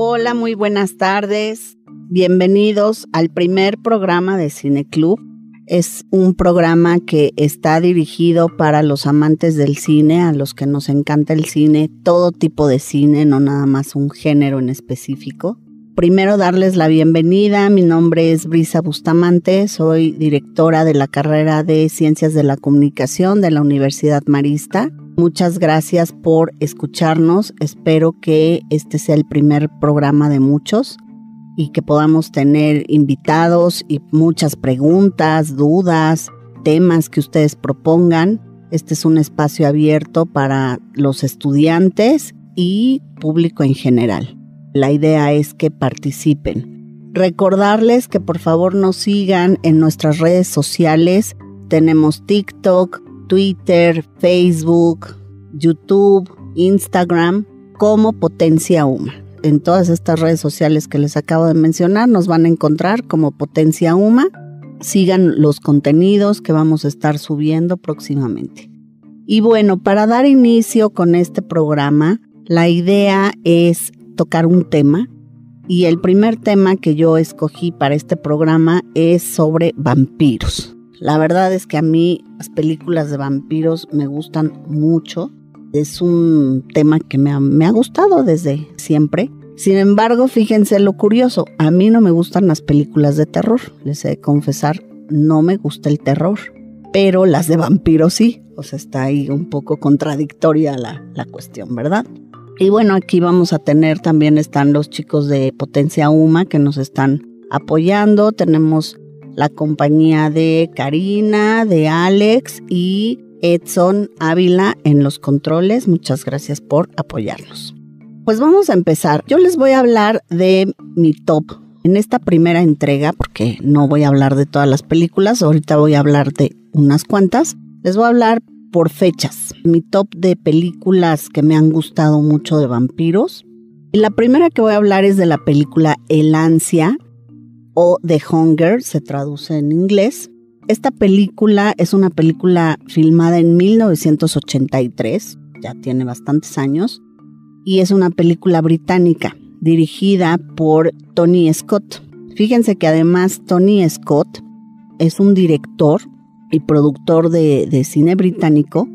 Hola, muy buenas tardes. Bienvenidos al primer programa de Cine Club. Es un programa que está dirigido para los amantes del cine, a los que nos encanta el cine, todo tipo de cine, no nada más un género en específico. Primero darles la bienvenida, mi nombre es Brisa Bustamante, soy directora de la carrera de Ciencias de la Comunicación de la Universidad Marista. Muchas gracias por escucharnos, espero que este sea el primer programa de muchos y que podamos tener invitados y muchas preguntas, dudas, temas que ustedes propongan. Este es un espacio abierto para los estudiantes y público en general. La idea es que participen. Recordarles que por favor nos sigan en nuestras redes sociales. Tenemos TikTok, Twitter, Facebook, YouTube, Instagram como Potencia Uma en todas estas redes sociales que les acabo de mencionar. Nos van a encontrar como Potencia Uma. Sigan los contenidos que vamos a estar subiendo próximamente. Y bueno, para dar inicio con este programa, la idea es tocar un tema. Y el primer tema que yo escogí para este programa es sobre vampiros. La verdad es que a mí las películas de vampiros me gustan mucho. Es un tema que me ha, gustado desde siempre. Sin embargo, fíjense lo curioso, a mí no me gustan las películas de terror, les he de confesar, no me gusta el terror, pero las de vampiros sí, o sea, está ahí un poco contradictoria la, la cuestión, ¿verdad? Y bueno, aquí vamos a tener también están los chicos de Potencia Uma que nos están apoyando, tenemos la compañía de Karina, de Alex y Edson Ávila en los controles. Muchas gracias por apoyarnos. Pues vamos a empezar. Yo les voy a hablar de mi top en esta primera entrega, porque no voy a hablar de todas las películas, ahorita voy a hablar de unas cuantas. Les voy a hablar por fechas. Mi top de películas que me han gustado mucho de vampiros. Y la primera que voy a hablar es de la película El Ansia o The Hunger, se traduce en inglés. Esta película es una película filmada en 1983, ya tiene bastantes años, y es una película británica dirigida por Tony Scott. Fíjense que además Tony Scott es un director y productor de, cine británico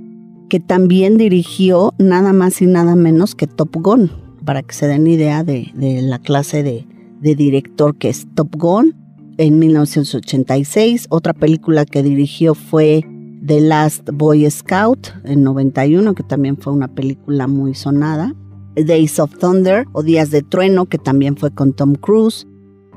que también dirigió nada más y nada menos que Top Gun, para que se den idea de, la clase de, de director que es Top Gun en 1986. Otra película que dirigió fue The Last Boy Scout en 91, que también fue una película muy sonada. Days of Thunder o Días de Trueno, que también fue con Tom Cruise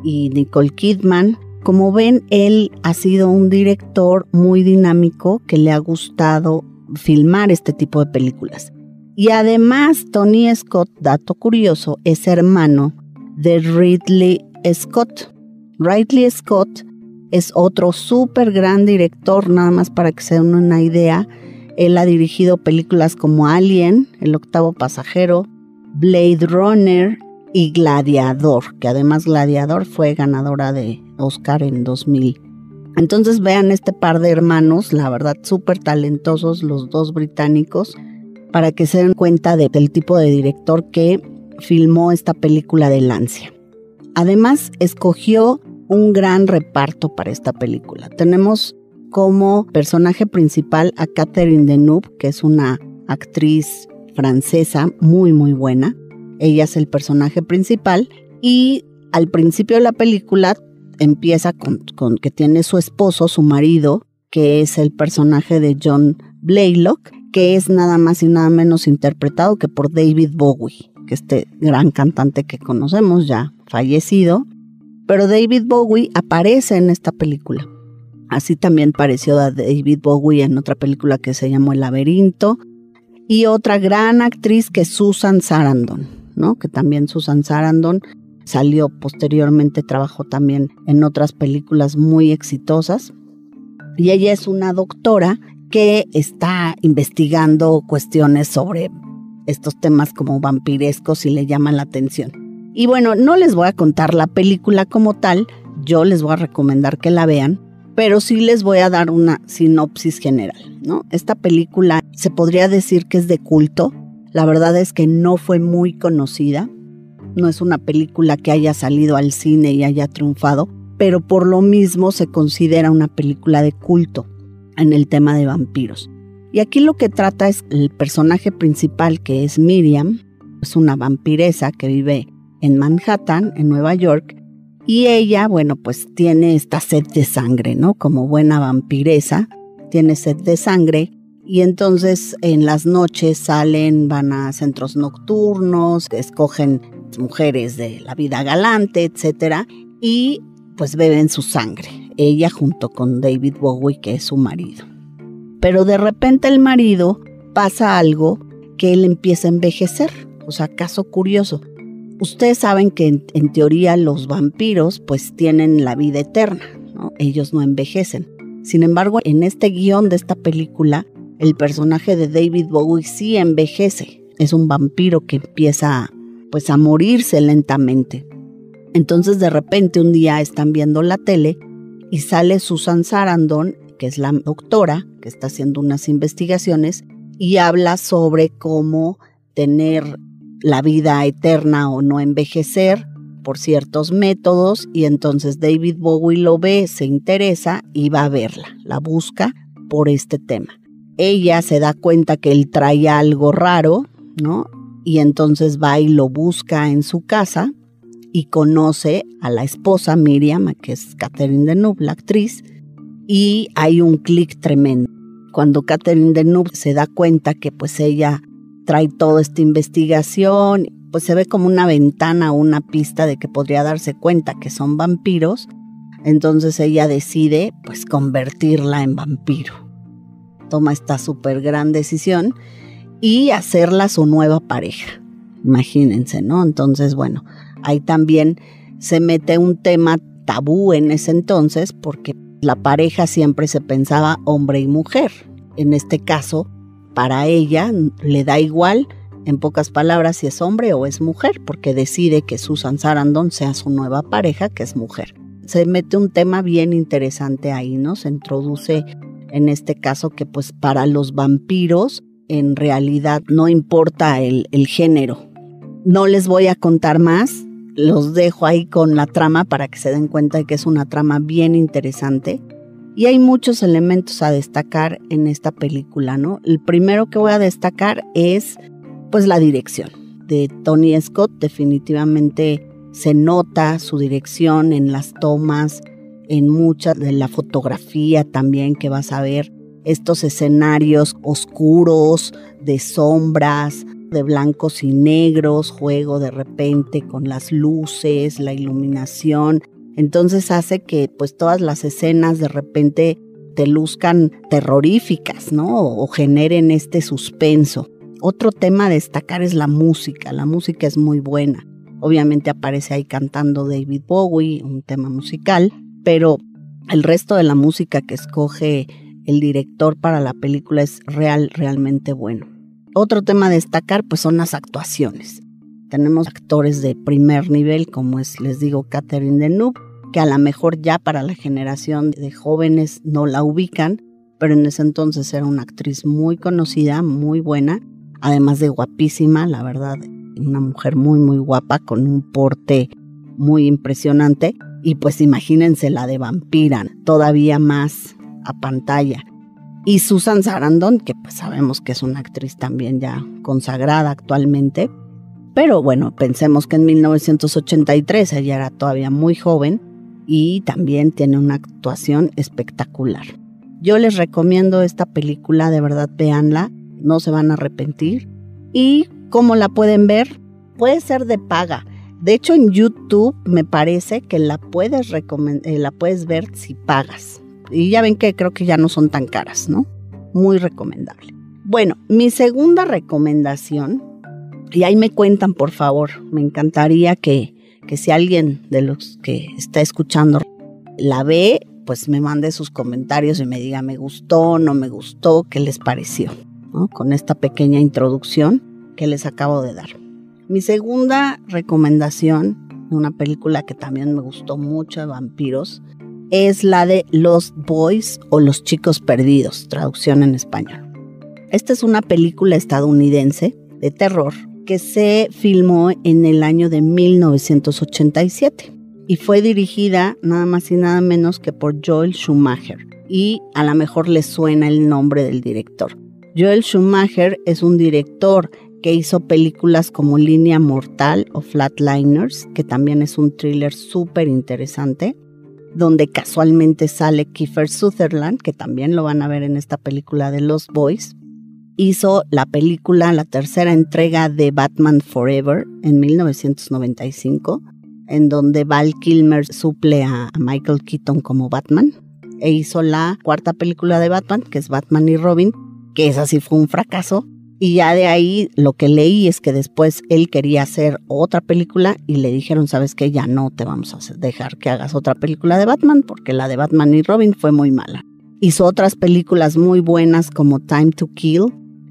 y Nicole Kidman. Como ven, él ha sido un director muy dinámico que le ha gustado filmar este tipo de películas. Y además, Tony Scott, dato curioso, es hermano de Ridley Scott, Ridley Scott es otro súper gran director, nada más para que se den una idea. Él ha dirigido películas como Alien, El octavo pasajero, Blade Runner y Gladiador, que además Gladiador fue ganadora de Oscar en 2000. Entonces vean este par de hermanos, la verdad súper talentosos, los dos británicos, para que se den cuenta del tipo de director que filmó esta película de Lancia. Además, escogió un gran reparto para esta película. Tenemos como personaje principal a Catherine Deneuve, que es una actriz francesa muy muy buena. Ella es el personaje principal y al principio de la película empieza con, con que tiene su esposo, su marido, que es el personaje de John Blaylock, que es nada más y nada menos interpretado que por David Bowie, que este gran cantante que conocemos ya fallecido, pero David Bowie aparece en esta película. Así también pareció a David Bowie en otra película que se llamó El laberinto y otra gran actriz que es Susan Sarandon, ¿no? Que también Susan Sarandon salió posteriormente, trabajó también en otras películas muy exitosas. Y ella es una doctora que está investigando cuestiones sobre estos temas como vampirescos y le llaman la atención. Y bueno, no les voy a contar la película como tal, yo les voy a recomendar que la vean, pero sí les voy a dar una sinopsis general, ¿no? Esta película se podría decir que es de culto, la verdad es que no fue muy conocida, no es una película que haya salido al cine y haya triunfado, pero por lo mismo se considera una película de culto en el tema de vampiros. Y aquí lo que trata es el personaje principal que es Miriam, es una vampiresa que vive en Manhattan, en Nueva York, y ella, bueno, pues tiene esta sed de sangre, ¿no? Como buena vampiresa, tiene sed de sangre y entonces en las noches salen, van a centros nocturnos, escogen mujeres de la vida galante, etcétera, y pues beben su sangre, ella junto con David Bowie, que es su marido. Pero de repente el marido pasa algo que él empieza a envejecer, o sea, caso curioso. Ustedes saben que en, teoría los vampiros pues tienen la vida eterna, ¿no? ellos no envejecen. Sin embargo, en este guion de esta película, el personaje de David Bowie sí envejece. Es un vampiro que empieza pues a morirse lentamente. Entonces de repente un día están viendo la tele y sale Susan Sarandon, que es la doctora que está haciendo unas investigaciones y habla sobre cómo tener la vida eterna o no envejecer por ciertos métodos y entonces David Bowie lo ve, se interesa y va a verla, la busca por este tema. Ella se da cuenta que él trae algo raro, ¿no? Y entonces va y lo busca en su casa y conoce a la esposa Miriam, que es Catherine Deneuve, la actriz, y hay un clic tremendo. Cuando Catherine Deneuve se da cuenta que pues ella trae toda esta investigación pues se ve como una ventana o una pista de que podría darse cuenta que son vampiros, entonces ella decide pues convertirla en vampiro. Toma esta súper gran decisión y hacerla su nueva pareja. Imagínense, ¿no? Entonces, bueno, ahí también se mete un tema tabú en ese entonces porque la pareja siempre se pensaba hombre y mujer. En este caso, para ella le da igual en pocas palabras, si es hombre o es mujer, porque decide que Susan Sarandon sea su nueva pareja, que es mujer. Se mete un tema bien interesante ahí, ¿no? Se introduce en este caso que pues para los vampiros en realidad no importa el, el género. No les voy a contar más, los dejo ahí con la trama para que se den cuenta de que es una trama bien interesante. Y hay muchos elementos a destacar en esta película, ¿no? El primero que voy a destacar es pues la dirección de Tony Scott definitivamente se nota su dirección en las tomas, en mucha de la fotografía también que vas a ver, estos escenarios oscuros, de sombras, de blancos y negros, juego de repente con las luces, la iluminación. Entonces hace que pues todas las escenas de repente te luzcan terroríficas, ¿no? O generen este suspenso. Otro tema a destacar es la música. La música es muy buena. Obviamente aparece ahí cantando David Bowie, un tema musical, pero el resto de la música que escoge el director para la película es real, realmente bueno. Otro tema a destacar pues son las actuaciones. Tenemos actores de primer nivel, como es, les digo, Catherine Deneuve, que a lo mejor ya para la generación de jóvenes no la ubican, pero en ese entonces era una actriz muy conocida, muy buena, además de guapísima, la verdad, una mujer muy, muy guapa, con un porte muy impresionante. Y pues imagínense la de vampira, todavía más a pantalla. Y Susan Sarandon, que pues sabemos que es una actriz también ya consagrada actualmente. Pero bueno, pensemos que en 1983 ella era todavía muy joven y también tiene una actuación espectacular. Yo les recomiendo esta película, de verdad véanla no se van a arrepentir. ¿Y cómo la pueden ver? Puede ser de paga. De hecho, en YouTube me parece que la puedes, eh, la puedes ver si pagas. Y ya ven que creo que ya no son tan caras, ¿no? Muy recomendable. Bueno, mi segunda recomendación, y ahí me cuentan por favor, me encantaría que, que si alguien de los que está escuchando la ve, pues me mande sus comentarios y me diga me gustó, no me gustó, qué les pareció con esta pequeña introducción que les acabo de dar. Mi segunda recomendación una película que también me gustó mucho de vampiros es la de Los Boys o Los Chicos Perdidos, traducción en español. Esta es una película estadounidense de terror que se filmó en el año de 1987 y fue dirigida nada más y nada menos que por Joel Schumacher. Y a lo mejor le suena el nombre del director. Joel Schumacher es un director que hizo películas como Línea Mortal o Flatliners, que también es un thriller súper interesante, donde casualmente sale Kiefer Sutherland, que también lo van a ver en esta película de Los Boys. Hizo la película, la tercera entrega de Batman Forever en 1995, en donde Val Kilmer suple a Michael Keaton como Batman. E hizo la cuarta película de Batman, que es Batman y Robin, que esa sí fue un fracaso, y ya de ahí lo que leí es que después él quería hacer otra película y le dijeron, sabes que ya no te vamos a dejar que hagas otra película de Batman porque la de Batman y Robin fue muy mala. Hizo otras películas muy buenas como Time to Kill,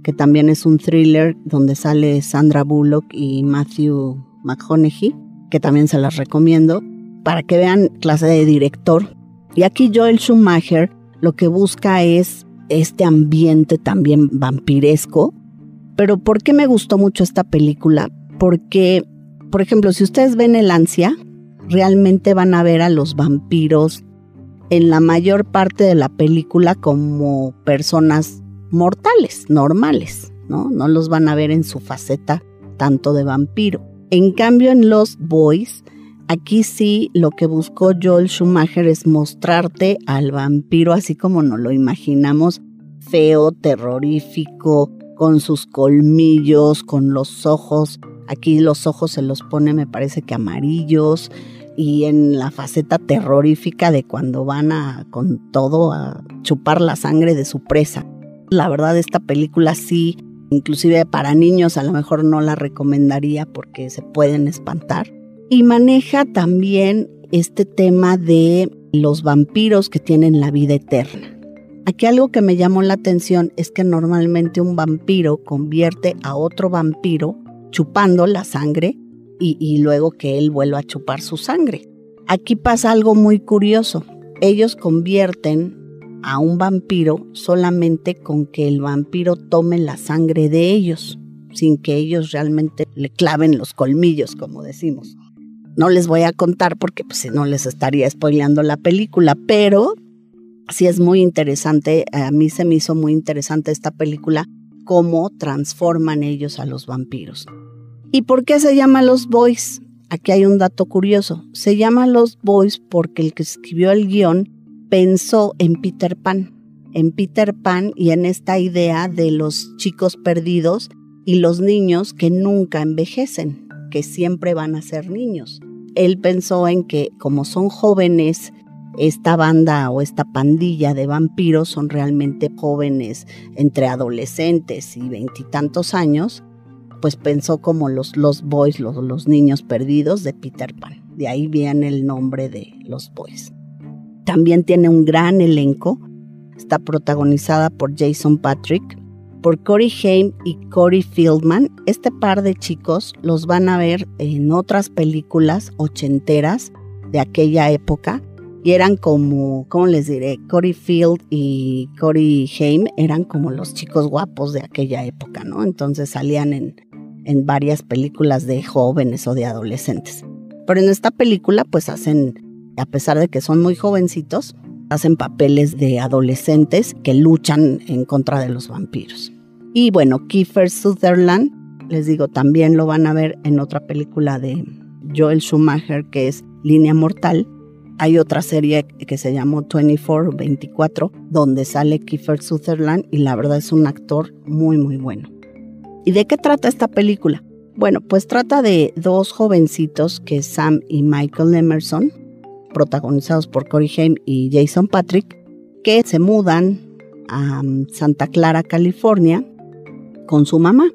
que también es un thriller donde sale Sandra Bullock y Matthew McConaughey, que también se las recomiendo, para que vean clase de director. Y aquí Joel Schumacher lo que busca es este ambiente también vampiresco, pero ¿por qué me gustó mucho esta película? Porque, por ejemplo, si ustedes ven El Ansia, realmente van a ver a los vampiros en la mayor parte de la película como personas mortales, normales, ¿no? No los van a ver en su faceta tanto de vampiro. En cambio, en Los Boys, aquí sí lo que buscó Joel Schumacher es mostrarte al vampiro así como nos lo imaginamos, feo, terrorífico, con sus colmillos, con los ojos. Aquí los ojos se los pone, me parece que amarillos. Y en la faceta terrorífica de cuando van a, con todo, a chupar la sangre de su presa. La verdad, esta película sí, inclusive para niños a lo mejor no la recomendaría porque se pueden espantar. Y maneja también este tema de los vampiros que tienen la vida eterna. Aquí algo que me llamó la atención es que normalmente un vampiro convierte a otro vampiro chupando la sangre y, luego que él vuelva a chupar su sangre. Aquí pasa algo muy curioso. Ellos convierten a un vampiro solamente con que el vampiro tome la sangre de ellos, sin que ellos realmente le claven los colmillos, como decimos. No les voy a contar porque pues, si no les estaría spoileando la película, pero sí es muy interesante, a mí se me hizo muy interesante esta película, cómo transforman ellos a los vampiros. ¿Y por qué se llama Los Boys? Aquí hay un dato curioso. Se llama Los Boys porque el que escribió el guion pensó en Peter Pan, en Peter Pan y en esta idea de los chicos perdidos y los niños que nunca envejecen, que siempre van a ser niños. Él pensó en que como son jóvenes esta banda o esta pandilla de vampiros son realmente jóvenes entre adolescentes y veintitantos años, pues pensó como los, los boys, los, los niños perdidos de Peter Pan. De ahí viene el nombre de los boys. También tiene un gran elenco. Está protagonizada por Jason Patrick, por Corey Haim y Corey Fieldman. Este par de chicos los van a ver en otras películas ochenteras de aquella época y eran como, ¿cómo les diré? Corey Field y Corey Haim eran como los chicos guapos de aquella época, ¿no? Entonces salían en, en varias películas de jóvenes o de adolescentes. Pero en esta película pues hacen, a pesar de que son muy jovencitos, hacen papeles de adolescentes que luchan en contra de los vampiros. Y bueno, Kiefer Sutherland, les digo, también lo van a ver en otra película de Joel Schumacher que es Línea Mortal hay otra serie que se llamó 24 24, donde sale Kiefer Sutherland y la verdad es un actor muy muy bueno. ¿Y de qué trata esta película? Bueno, pues trata de dos jovencitos que Sam y Michael Emerson, protagonizados por Corey Haim y Jason Patrick, que se mudan a um, Santa Clara, California, con su mamá.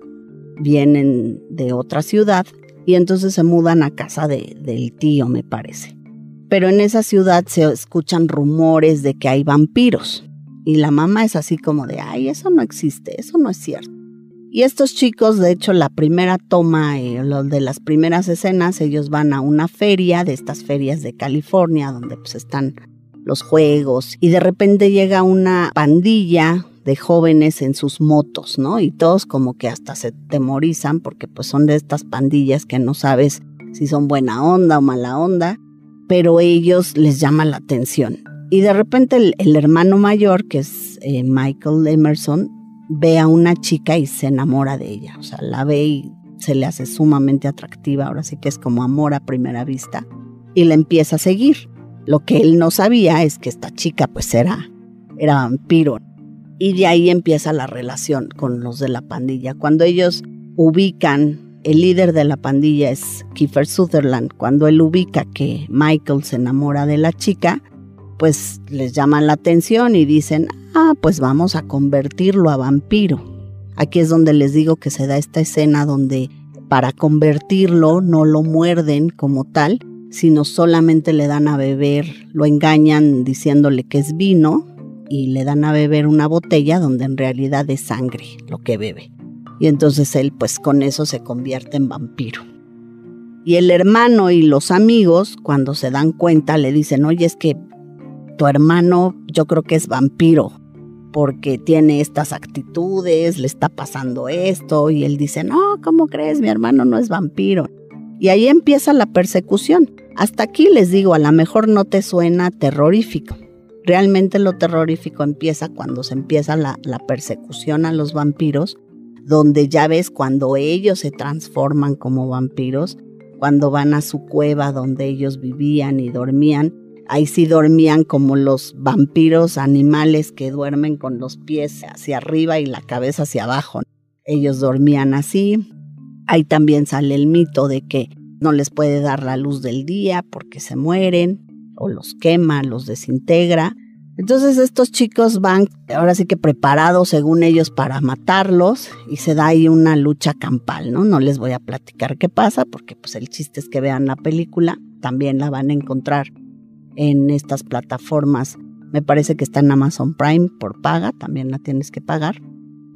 Vienen de otra ciudad y entonces se mudan a casa del tío, me parece pero en esa ciudad se escuchan rumores de que hay vampiros. Y la mamá es así como de, ay, eso no existe, eso no es cierto. Y estos chicos, de hecho, la primera toma, eh, de las primeras escenas, ellos van a una feria, de estas ferias de California, donde pues están los juegos, y de repente llega una pandilla de jóvenes en sus motos, ¿no? Y todos como que hasta se temorizan porque pues son de estas pandillas que no sabes si son buena onda o mala onda, pero ellos les llama la atención. Y de repente el, hermano mayor, que es eh, Michael Emerson, ve a una chica y se enamora de ella, o sea, la ve y se le hace sumamente atractiva, ahora sí que es como amor a primera vista, y la empieza a seguir. Lo que él no sabía es que esta chica pues era, era vampiro. Y de ahí empieza la relación con los de la pandilla. Cuando ellos ubican, el líder de la pandilla es Kiefer Sutherland, cuando él ubica que Michael se enamora de la chica, pues les llaman la atención y dicen, ah, pues vamos a convertirlo a vampiro. Aquí es donde les digo que se da esta escena donde para convertirlo no lo muerden como tal, sino solamente le dan a beber, lo engañan diciéndole que es vino y le dan a beber una botella donde en realidad es sangre lo que bebe. Y entonces él pues con eso se convierte en vampiro. Y el hermano y los amigos cuando se dan cuenta le dicen, oye es que tu hermano yo creo que es vampiro porque tiene estas actitudes, le está pasando esto y él dice, no, ¿cómo crees? Mi hermano no es vampiro. Y ahí empieza la persecución. Hasta aquí les digo, a lo mejor no te suena terrorífico. Realmente lo terrorífico empieza cuando se empieza la, la persecución a los vampiros, donde ya ves cuando ellos se transforman como vampiros, cuando van a su cueva donde ellos vivían y dormían, ahí sí dormían como los vampiros animales que duermen con los pies hacia arriba y la cabeza hacia abajo. Ellos dormían así, Ahí también sale el mito de que no les puede dar la luz del día porque se mueren o los quema, los desintegra. Entonces estos chicos van ahora sí que preparados según ellos para matarlos y se da ahí una lucha campal, ¿no? No les voy a platicar qué pasa porque pues el chiste es que vean la película, también la van a encontrar en estas plataformas. Me parece que está en Amazon Prime por paga, también la tienes que pagar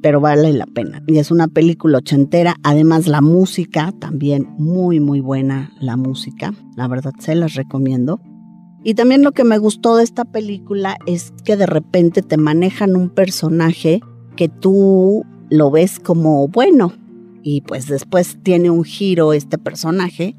pero vale la pena. Y es una película ochentera, además la música, también muy muy buena la música, la verdad se las recomiendo. Y también lo que me gustó de esta película es que de repente te manejan un personaje que tú lo ves como bueno y pues después tiene un giro este personaje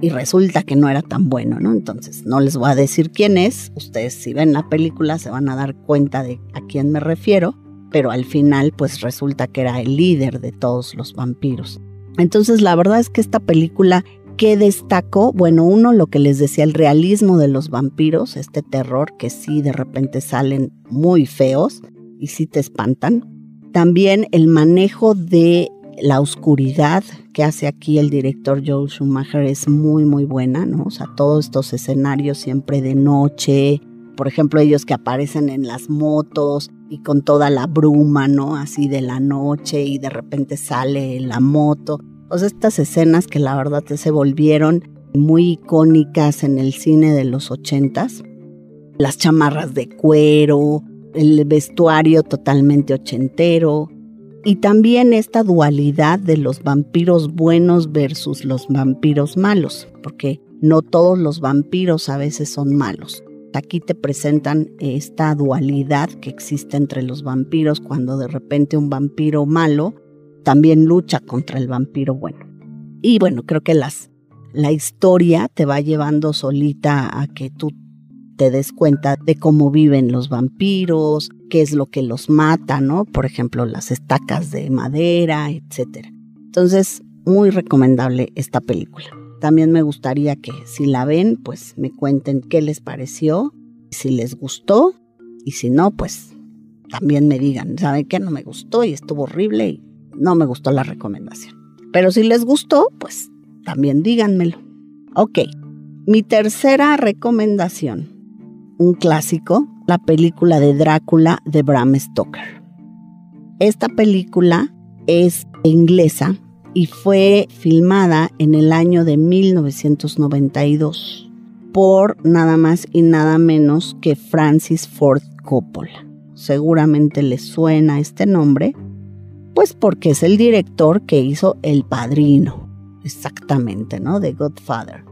y resulta que no era tan bueno, ¿no? Entonces no les voy a decir quién es, ustedes si ven la película se van a dar cuenta de a quién me refiero pero al final pues resulta que era el líder de todos los vampiros. Entonces la verdad es que esta película ¿Qué destacó? Bueno, uno, lo que les decía, el realismo de los vampiros, este terror que sí de repente salen muy feos y sí te espantan. También el manejo de la oscuridad que hace aquí el director Joel Schumacher es muy, muy buena, ¿no? O sea, todos estos escenarios siempre de noche, por ejemplo, ellos que aparecen en las motos, y con toda la bruma, ¿no? Así de la noche y de repente sale la moto. Pues estas escenas que la verdad se volvieron muy icónicas en el cine de los ochentas. Las chamarras de cuero, el vestuario totalmente ochentero y también esta dualidad de los vampiros buenos versus los vampiros malos, porque no todos los vampiros a veces son malos. Aquí te presentan esta dualidad que existe entre los vampiros cuando de repente un vampiro malo también lucha contra el vampiro bueno. Y bueno, creo que las, la historia te va llevando solita a que tú te des cuenta de cómo viven los vampiros, qué es lo que los mata, ¿no? Por ejemplo, las estacas de madera, etc. Entonces, muy recomendable esta película. También me gustaría que si la ven, pues me cuenten qué les pareció, si les gustó y si no, pues también me digan, ¿saben qué? No me gustó y estuvo horrible y no me gustó la recomendación. Pero si les gustó, pues también díganmelo. Ok, mi tercera recomendación, un clásico, la película de Drácula de Bram Stoker. Esta película es inglesa y fue filmada en el año de 1992 por nada más y nada menos que Francis Ford Coppola. Seguramente les suena este nombre, pues porque es el director que hizo El Padrino, exactamente, ¿no? De Godfather.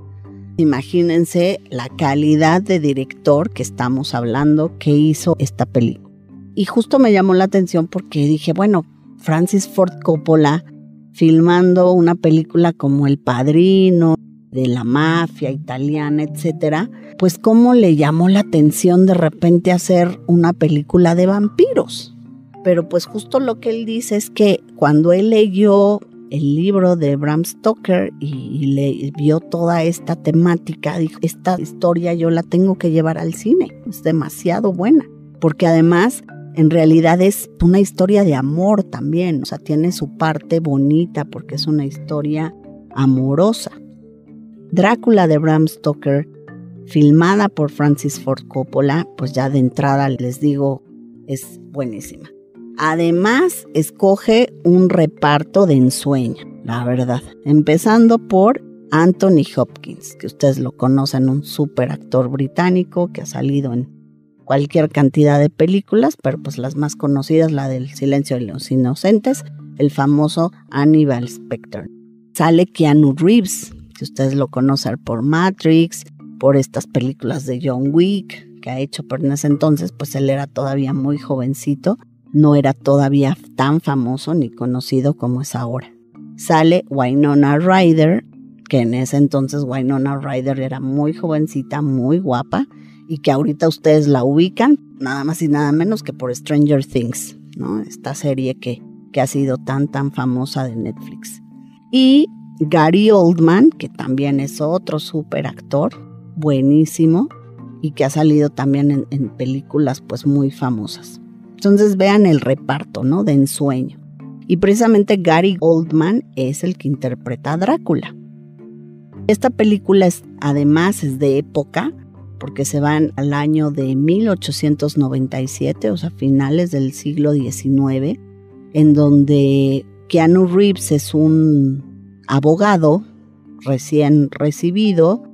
Imagínense la calidad de director que estamos hablando que hizo esta película. Y justo me llamó la atención porque dije, bueno, Francis Ford Coppola filmando una película como El Padrino, de la mafia italiana, etcétera, pues cómo le llamó la atención de repente hacer una película de vampiros. Pero pues justo lo que él dice es que cuando él leyó el libro de Bram Stoker y, le vio toda esta temática, dijo, esta historia yo la tengo que llevar al cine, es demasiado buena, porque además en realidad es una historia de amor también, o sea, tiene su parte bonita porque es una historia amorosa. Drácula de Bram Stoker, filmada por Francis Ford Coppola, pues ya de entrada les digo, es buenísima. Además, escoge un reparto de ensueño, la verdad, empezando por Anthony Hopkins, que ustedes lo conocen, un super actor británico que ha salido en cualquier cantidad de películas, pero pues las más conocidas, la del Silencio de los Inocentes, el famoso Hannibal Specter. Sale Keanu Reeves, que ustedes lo conocen por Matrix, por estas películas de John Wick que ha hecho, pero en ese entonces pues él era todavía muy jovencito, no era todavía tan famoso ni conocido como es ahora. Sale Wynonna Ryder, que en ese entonces Wynonna Ryder era muy jovencita, muy guapa, y que ahorita ustedes la ubican nada más y nada menos que por Stranger Things, ¿no? Esta serie que, que ha sido tan tan famosa de Netflix. Y Gary Oldman, que también es otro super actor, buenísimo, y que ha salido también en, en películas pues muy famosas. Entonces vean el reparto, ¿no? De ensueño. Y precisamente Gary Oldman es el que interpreta a Drácula. Esta película es, además es de época, porque se van al año de 1897, o sea, finales del siglo XIX, en donde Keanu Reeves es un abogado recién recibido,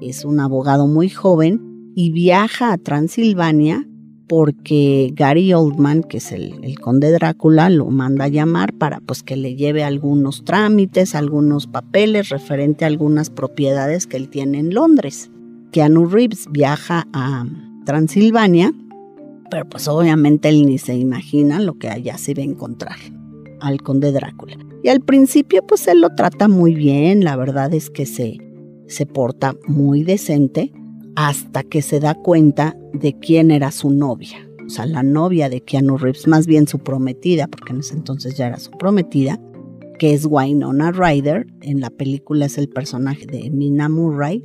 es un abogado muy joven y viaja a Transilvania porque Gary Oldman, que es el, conde Drácula, lo manda a llamar para pues que le lleve algunos trámites, algunos papeles referente a algunas propiedades que él tiene en Londres. Keanu Reeves viaja a Transilvania, pero pues obviamente él ni se imagina lo que allá se va a encontrar al conde Drácula. Y al principio pues él lo trata muy bien, la verdad es que se, se porta muy decente hasta que se da cuenta de quién era su novia. O sea, la novia de Keanu Reeves, más bien su prometida, porque en ese entonces ya era su prometida, que es Wynonna Ryder. En la película es el personaje de Mina Murray,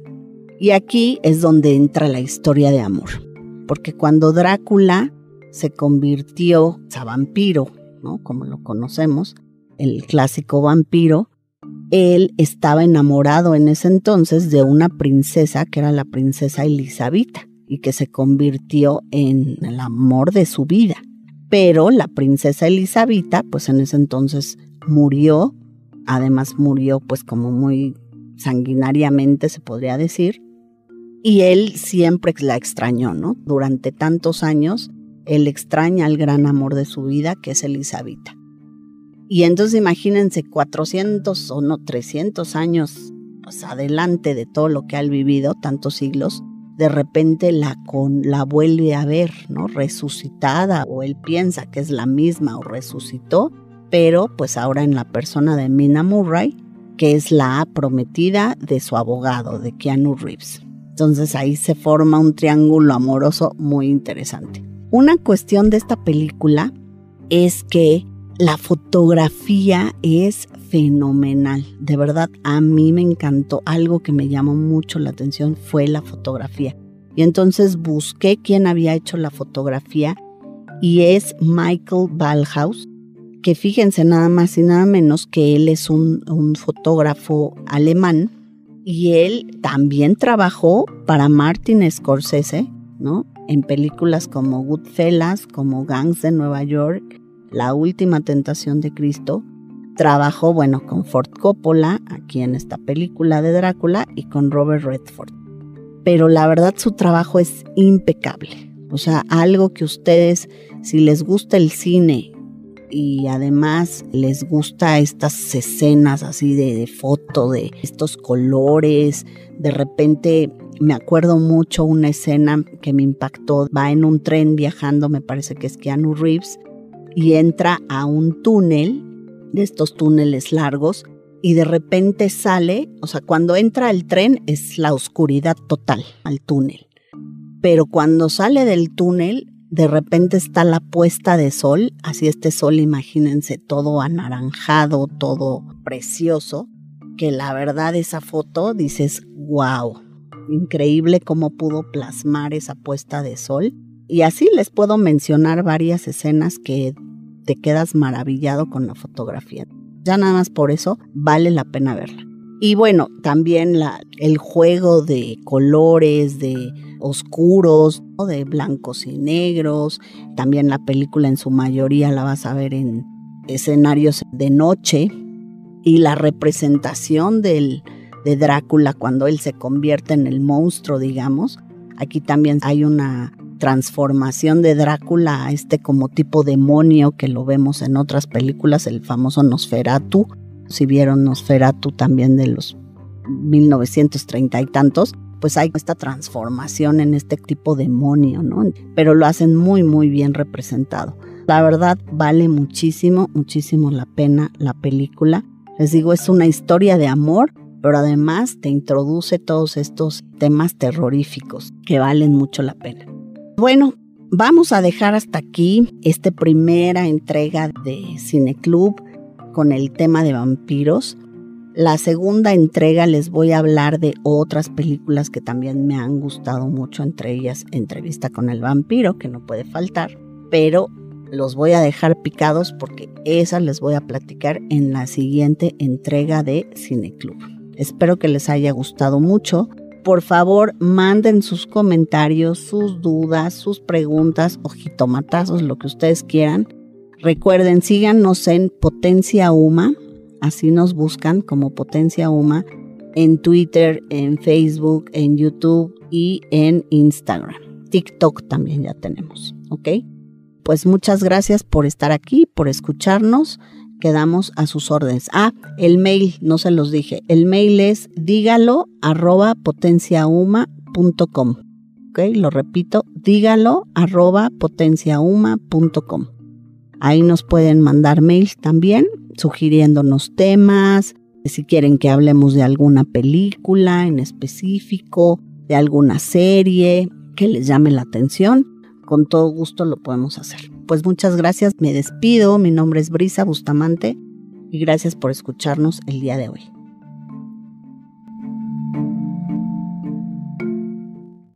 y aquí es donde entra la historia de amor, porque cuando Drácula se convirtió a vampiro, ¿no? Como lo conocemos, el clásico vampiro, él estaba enamorado en ese entonces de una princesa que era la princesa Elisabetta y que se convirtió en el amor de su vida. Pero la princesa Elisabetta, pues en ese entonces murió, además murió pues como muy sanguinariamente se podría decir, y él siempre la extrañó, ¿no? Durante tantos años, él extraña al gran amor de su vida, que es Elisabetta. Y entonces imagínense 400 o no 300 años pues, adelante de todo lo que ha vivido, tantos siglos, de repente la, con, la vuelve a ver, ¿no? Resucitada, o él piensa que es la misma o resucitó, pero pues ahora en la persona de Mina Murray, que es la prometida de su abogado, de Keanu Reeves. Entonces ahí se forma un triángulo amoroso muy interesante. Una cuestión de esta película es que la fotografía es fenomenal. De verdad, a mí me encantó. Algo que me llamó mucho la atención fue la fotografía. Y entonces busqué quién había hecho la fotografía y es Michael Ballhaus, que fíjense nada más y nada menos que él es un, un fotógrafo alemán y él también trabajó para Martin Scorsese, ¿no? En películas como Goodfellas, como Gangs de Nueva York, La Última Tentación de Cristo. Trabajó, bueno, con Ford Coppola, aquí en esta película de Drácula, y con Robert Redford. Pero la verdad su trabajo es impecable. O sea, algo que ustedes, si les gusta el cine y además les gusta estas escenas así de, foto, de estos colores, de repente me acuerdo mucho una escena que me impactó. Va en un tren viajando, me parece que es Keanu Reeves, y entra a un túnel, de estos túneles largos, y de repente sale, o sea, cuando entra el tren es la oscuridad total al túnel. Pero cuando sale del túnel, de repente está la puesta de sol, así este sol, imagínense, todo anaranjado, todo precioso, que la verdad esa foto dices, wow, increíble cómo pudo plasmar esa puesta de sol. Y así les puedo mencionar varias escenas que te quedas maravillado con la fotografía. Ya nada más por eso vale la pena verla. Y bueno, también el juego de colores, de oscuros, de blancos y negros. También la película en su mayoría la vas a ver en escenarios de noche. Y la representación de Drácula cuando él se convierte en el monstruo, digamos. Aquí también hay una transformación de Drácula a este como tipo demonio que lo vemos en otras películas, el famoso Nosferatu. Si vieron Nosferatu también de los 1930 y tantos, pues hay esta transformación en este tipo de demonio, ¿no? Pero lo hacen muy, muy bien representado. La verdad vale muchísimo, muchísimo la pena la película. Les digo, es una historia de amor, pero además te introduce todos estos temas terroríficos que valen mucho la pena. Bueno, vamos a dejar hasta aquí esta primera entrega de Cineclub con el tema de vampiros. La segunda entrega les voy a hablar de otras películas que también me han gustado mucho, entre ellas Entrevista con el vampiro, que no puede faltar, pero los voy a dejar picados porque esas les voy a platicar en la siguiente entrega de Cineclub. Espero que les haya gustado mucho por favor manden sus comentarios, sus dudas, sus preguntas o jitomatazos, lo que ustedes quieran. Recuerden, síganos en Potencia Uma, así nos buscan como Potencia Uma, en Twitter, en Facebook, en YouTube y en Instagram. TikTok también ya tenemos, ¿ok? Pues muchas gracias por estar aquí, por escucharnos quedamos a sus órdenes. Ah, el mail, no se los dije. El mail es dígalo arroba potenciauma.com. Ok, lo repito, dígalo arroba potenciauma.com. Ahí nos pueden mandar mails también, sugiriéndonos temas, si quieren que hablemos de alguna película en específico, de alguna serie que les llame la atención, con todo gusto lo podemos hacer pues muchas gracias, me despido, mi nombre es Brisa Bustamante y gracias por escucharnos el día de hoy.